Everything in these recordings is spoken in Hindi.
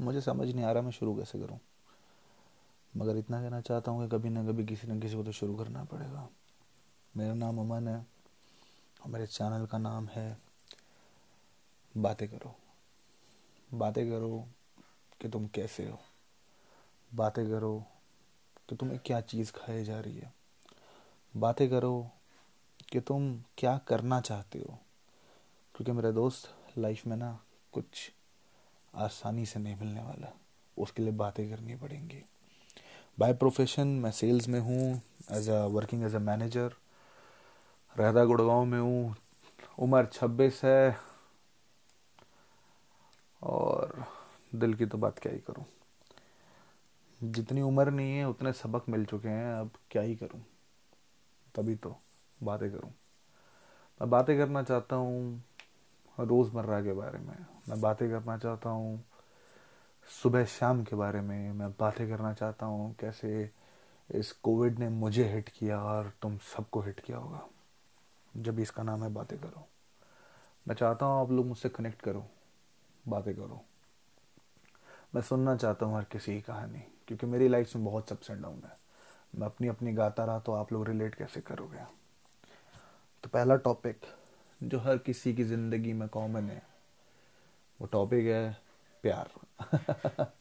मुझे समझ नहीं आ रहा मैं शुरू कैसे करूँ। मगर इतना कहना चाहता हूँ कि कभी ना कभी किसी न किसी को तो शुरू करना पड़ेगा। मेरा नाम अमन है और मेरे चैनल का नाम है बातें करो। बातें करो कि तुम कैसे हो। बातें करो कि तुम्हें क्या चीज़ खाई जा रही है। बातें करो कि तुम क्या करना चाहते हो। क्योंकि मेरे दोस्त लाइफ में ना कुछ आसानी से नहीं मिलने वाला। उसके लिए बातें करनी पड़ेंगी। बाय प्रोफेशन मैं सेल्स में हूँ as a working as a manager रहता गुड़गांव में हूँ, उम्र छब्बीस है, और दिल की तो बात क्या ही करूँ। जितनी उम्र नहीं है, उतने सबक मिल चुके हैं, अब क्या ही करूँ। तभी तो बातें करूँ। मैं बातें करना चाहता हूँ रोज़मर्रा के बारे में। मैं बातें करना चाहता हूँ, सुबह शाम के बारे में मैं बातें करना चाहता हूँ, कैसे इस कोविड ने मुझे हिट किया और तुम सबको हिट किया होगा। जब इसका नाम है बातें करो। मैं चाहता हूँ आप लोग मुझसे कनेक्ट करो, बातें करो। मैं सुनना चाहता हूँ हर किसी की कहानी, क्योंकि मेरी लाइफ में बहुत अप्स एंड डाउन है। मैं अपनी अपनी गाता रहा तो आप लोग रिलेट कैसे करोगे? तो पहला टॉपिक जो हर किसी की ज़िंदगी में कॉमन है। वो टॉपिक है प्यार।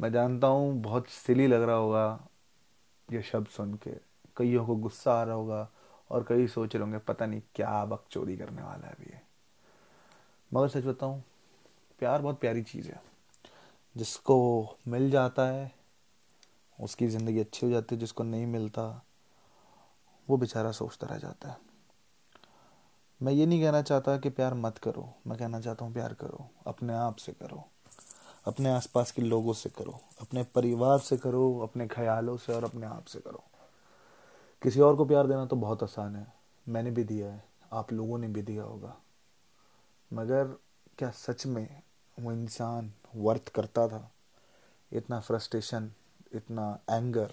मैं जानता हूँ, बहुत सिली लग रहा होगा ये शब्द सुन के। कईयों को गुस्सा आ रहा होगा और कई सोच रहे होंगे, पता नहीं क्या बक चोरी करने वाला है अभी ये। मगर सच बताऊँ, प्यार बहुत प्यारी चीज़ है। जिसको मिल जाता है, उसकी ज़िंदगी अच्छी हो जाती है, जिसको नहीं मिलता, वो बेचारा सोचता रह जाता है। मैं ये नहीं कहना चाहता कि प्यार मत करो। मैं कहना चाहता हूँ प्यार करो। अपने आप से करो। अपने आसपास के लोगों से करो। अपने परिवार से करो। अपने ख्यालों से और अपने आप से करो। किसी और को प्यार देना तो बहुत आसान है। मैंने भी दिया है। आप लोगों ने भी दिया होगा। मगर क्या सच में वो इंसान वर्थ करता था? इतना फ्रस्ट्रेशन, इतना anger.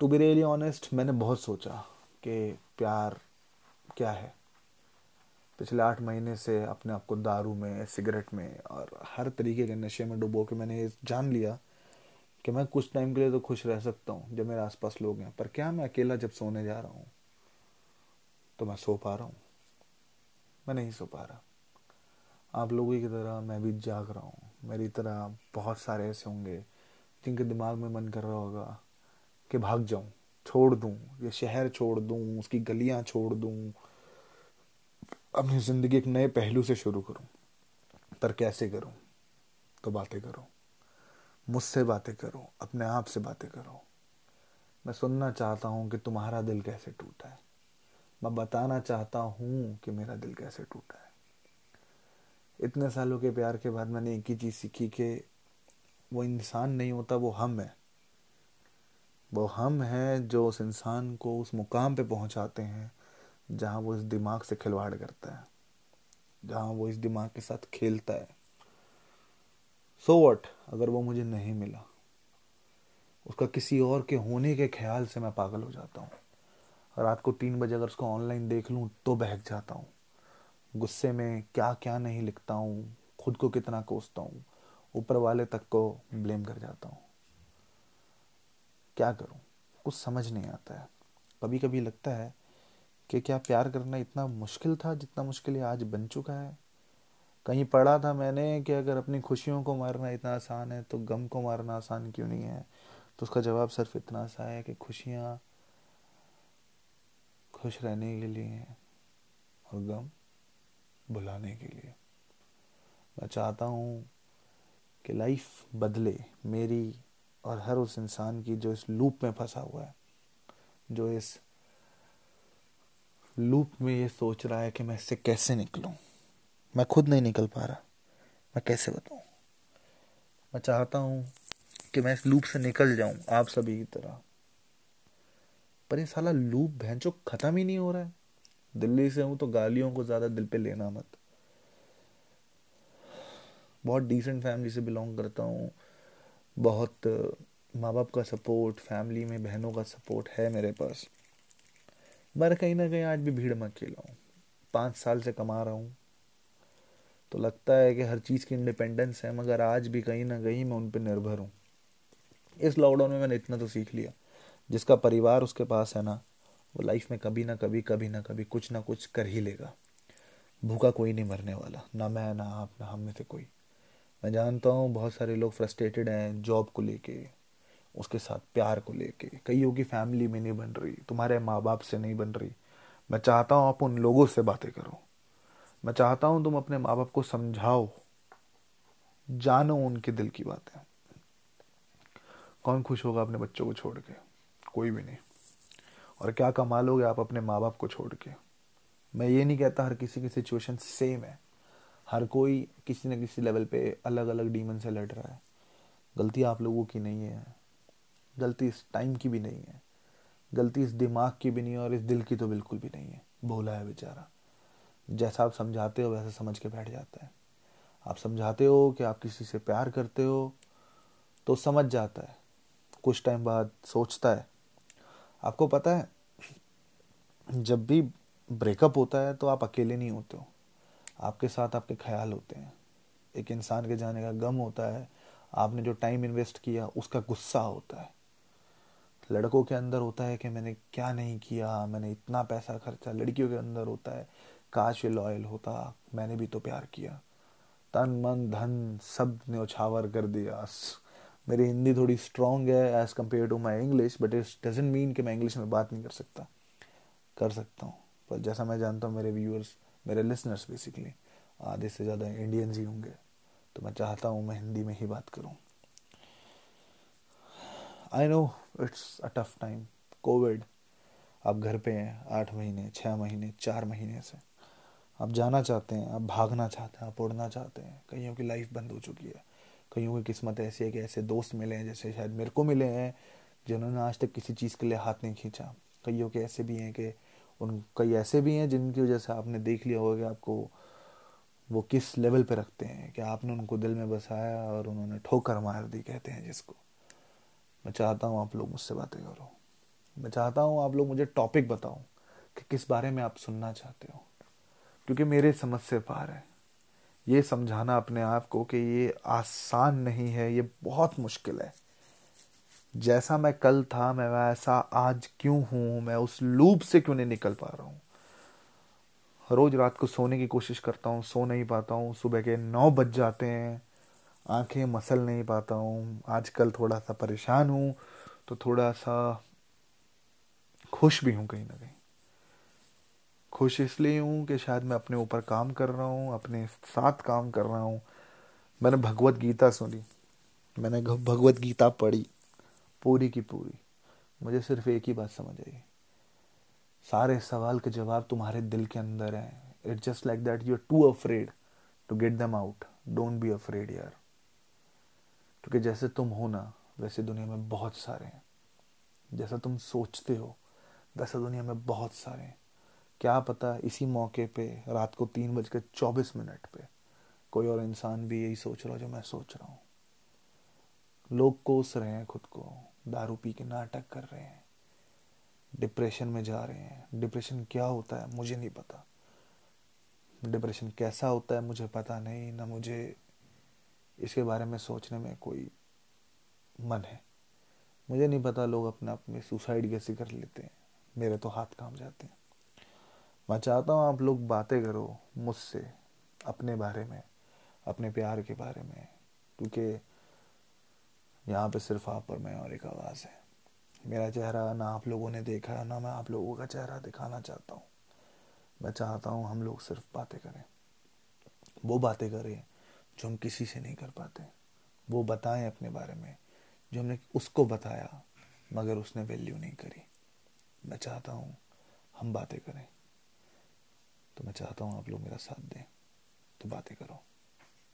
To be really honest मैंने बहुत सोचा कि प्यार क्या है? पिछले आठ महीने से अपने आप को दारू में, सिगरेट में और हर तरीके के नशे में डुबो के मैंने ये जान लिया कि मैं कुछ टाइम के लिए तो खुश रह सकता हूँ, जब मेरे आसपास लोग हैं। पर क्या मैं अकेला जब सोने जा रहा हूँ? तो मैं सो पा रहा हूँ। मैं नहीं सो पा रहा। आप लोगों की तरह मैं भी जाग रहा हूँ। मेरी तरह बहुत सारे ऐसे होंगे जिनके दिमाग में मन कर रहा होगा कि भाग जाऊँ। छोड़ दूँ, ये शहर छोड़ दूँ, उसकी गलियाँ छोड़ दूँ, अपनी ज़िंदगी एक नए पहलू से शुरू करूँ। पर कैसे करूँ? तो बातें करो। मुझसे बातें करो, अपने आप से बातें करो। मैं सुनना चाहता हूँ कि तुम्हारा दिल कैसे टूटा है। मैं बताना चाहता हूँ कि मेरा दिल कैसे टूटा है। इतने सालों के प्यार के बाद मैंने एक ही चीज़ सीखी कि वो इंसान नहीं होता, वो हम है। वो हम हैं जो उस इंसान को उस मुकाम पे पहुंचाते हैं, जहाँ वो इस दिमाग से खिलवाड़ करता है, जहाँ वो इस दिमाग के साथ खेलता है। सो so वट अगर वो मुझे नहीं मिला, उसका किसी और के होने के ख्याल से मैं पागल हो जाता हूँ। रात को तीन बजे अगर उसको ऑनलाइन देख लूँ तो बहक जाता हूँ। गुस्से में क्या क्या नहीं लिखता हूँ, खुद को कितना कोसता हूँ, ऊपर वाले तक को ब्लेम कर जाता हूँ। क्या करूँ? कुछ समझ नहीं आता है। कभी कभी लगता है कि क्या प्यार करना इतना मुश्किल था जितना मुश्किल आज बन चुका है? कहीं पढ़ा था मैंने कि अगर अपनी खुशियों को मारना इतना आसान है तो गम को मारना आसान क्यों नहीं है? तो उसका जवाब सिर्फ़ इतना सा है कि खुशियाँ खुश रहने के लिए हैं और गम भुलाने के लिए। मैं चाहता हूँ कि लाइफ बदले, मेरी और हर उस इंसान की जो इस लूप में फंसा हुआ है, जो इस लूप में ये सोच रहा है कि मैं इससे कैसे निकलूं? मैं खुद नहीं निकल पा रहा, मैं कैसे बताऊँ? मैं चाहता हूँ कि मैं इस लूप से निकल जाऊँ, आप सभी की तरह। पर ये साला लूप भैंचो खत्म ही नहीं हो रहा है। दिल्ली से हूँ तो गालियों को ज़्यादा दिल पे लेना मत। बहुत डिसेंट फैमिली से बिलोंग करता हूँ। बहुत माँ बाप का सपोर्ट फैमिली में बहनों का सपोर्ट है मेरे पास। मैं कहीं ना कहीं आज भी भीड़ में अकेला हूँ। पाँच साल से कमा रहा हूँ। तो लगता है कि हर चीज़ की इंडिपेंडेंस है, मगर आज भी कहीं ना कहीं मैं उन पर निर्भर हूँ। इस लॉकडाउन में मैंने इतना तो सीख लिया। जिसका परिवार उसके पास है ना, वो लाइफ में कभी ना कभी कभी ना कभी कुछ ना कुछ कर ही लेगा। भूखा कोई नहीं मरने वाला, ना मैं, ना आप, ना हम में से कोई। मैं जानता हूँ बहुत सारे लोग फ्रस्ट्रेटेड हैं जॉब को लेके, उसके साथ प्यार को लेके। कईयों की फैमिली में नहीं बन रही, तुम्हारे माँ बाप से नहीं बन रही। मैं चाहता हूँ आप उन लोगों से बातें करो। मैं चाहता हूँ तुम अपने माँ बाप को समझाओ, जानो उनके दिल की बातें। कौन खुश होगा अपने बच्चों को छोड़ के? कोई भी नहीं। और क्या कमा लोगे आप अपने माँ बाप को छोड़ के? मैं ये नहीं कहता हर किसी की सिचुएशन सेम है। हर कोई किसी न किसी लेवल पे अलग अलग डीमन से लड़ रहा है। गलती आप लोगों की नहीं है। गलती इस टाइम की भी नहीं है। गलती इस दिमाग की भी नहीं है और इस दिल की तो बिल्कुल भी नहीं है। भोला है बेचारा। जैसा आप समझाते हो, वैसा समझ के बैठ जाता है। आप समझाते हो कि आप किसी से प्यार करते हो तो समझ जाता है। कुछ टाइम बाद सोचता है। आपको पता है, जब भी ब्रेकअप होता है तो आप अकेले नहीं होते हो। आपके साथ आपके ख्याल होते हैं। एक इंसान के जाने का गम होता है, आपने जो टाइम इन्वेस्ट किया, उसका गुस्सा होता है। लड़कों के अंदर होता है कि मैंने क्या नहीं किया, मैंने इतना पैसा खर्चा। लड़कियों के अंदर होता है, काश ये लॉयल होता, मैंने भी तो प्यार किया। तन, मन, धन, सबने उछावर कर दिया। मेरी हिंदी थोड़ी स्ट्रॉन्ग है as compare to my English but it doesn't mean कि मैं इंग्लिश में बात नहीं कर सकता। कर सकता हूँ, पर जैसा मैं जानता हूँ, मेरे व्यूअर्स मेरे लिसनर्स बेसिकली आधे से ज़्यादा इंडियंस ही होंगे। तो मैं चाहता हूँ मैं हिंदी में ही बात करूँ। I know it's a tough time COVID आप घर पे हैं, आठ महीने छः महीने, चार महीने से। आप जाना चाहते हैं, आप भागना चाहते हैं, आप उड़ना चाहते हैं, कईयों की लाइफ बंद हो चुकी है। कईयों की किस्मत ऐसी है कि ऐसे दोस्त मिले हैं जैसे शायद मेरे को मिले हैं, जिन्होंने आज तक किसी चीज़ के लिए हाथ नहीं खींचा। कईयों के ऐसे भी हैं कि उन कई ऐसे भी हैं जिनकी वजह से आपने देख लिया होगा कि आपको वो किस लेवल पे रखते हैं, कि आपने उनको दिल में बसाया और उन्होंने ठोकर मार दी, कहते हैं जिसको। मैं चाहता हूँ आप लोग मुझसे बातें करो। मैं चाहता हूँ आप लोग मुझे टॉपिक बताओ कि किस बारे में आप सुनना चाहते हो। क्योंकि मेरे समझ से पार है। ये समझाना अपने आप को कि ये आसान नहीं है, ये बहुत मुश्किल है। जैसा मैं कल था, मैं वैसा आज क्यों हूँ? मैं उस लूप से क्यों नहीं निकल पा रहा हूँ? रोज रात को सोने की कोशिश करता हूँ, सो नहीं पाता हूँ। सुबह के नौ बज जाते हैं, आँखें मसल नहीं पाता हूँ। आजकल थोड़ा सा परेशान हूँ तो थोड़ा सा खुश भी हूँ कहीं ना कहीं। खुश इसलिए हूँ कि शायद मैं अपने ऊपर काम कर रहा हूँ, अपने साथ काम कर रहा हूँ। मैंने भगवत गीता सुनी, मैंने भगवत गीता पढ़ी। पूरी की पूरी। मुझे सिर्फ़ एक ही बात समझ आई। सारे सवाल के जवाब तुम्हारे दिल के अंदर हैं। It just like that you are too afraid to get them out don't be afraid यार। क्योंकि जैसे तुम हो ना, वैसे दुनिया में बहुत सारे हैं। जैसा तुम सोचते हो, वैसा दुनिया में बहुत सारे हैं। क्या पता इसी मौके पे, रात को तीन बज के चौबीस मिनट पे, कोई और इंसान भी यही सोच रहा हो जो मैं सोच रहा हूँ। लोग कोस रहे हैं खुद को, दारू पी के नाटक कर रहे हैं डिप्रेशन में जा रहे हैं। डिप्रेशन क्या होता है? मुझे नहीं पता। डिप्रेशन कैसा होता है? मुझे पता नहीं, ना मुझे इसके बारे में सोचने में कोई मन है। मुझे नहीं पता लोग अपने आप में सुसाइड कैसे कर लेते हैं। मेरे तो हाथ काम जाते हैं। मैं चाहता हूँ आप लोग बातें करो मुझसे, अपने बारे में, अपने प्यार के बारे में, क्योंकि यहाँ पे सिर्फ़ आप और मैं और एक आवाज़ है। मेरा चेहरा ना आप लोगों ने देखा है, ना मैं आप लोगों का चेहरा दिखाना चाहता हूँ। मैं चाहता हूँ हम लोग सिर्फ़ बातें करें। वो बातें करें जो हम किसी से नहीं कर पाते। वो बताएँ अपने बारे में जो हमने उसको बताया, मगर उसने वैल्यू नहीं करी। मैं चाहता हूँ हम बातें करें। तो मैं चाहता हूँ आप लोग मेरा साथ दें। तो बातें करो।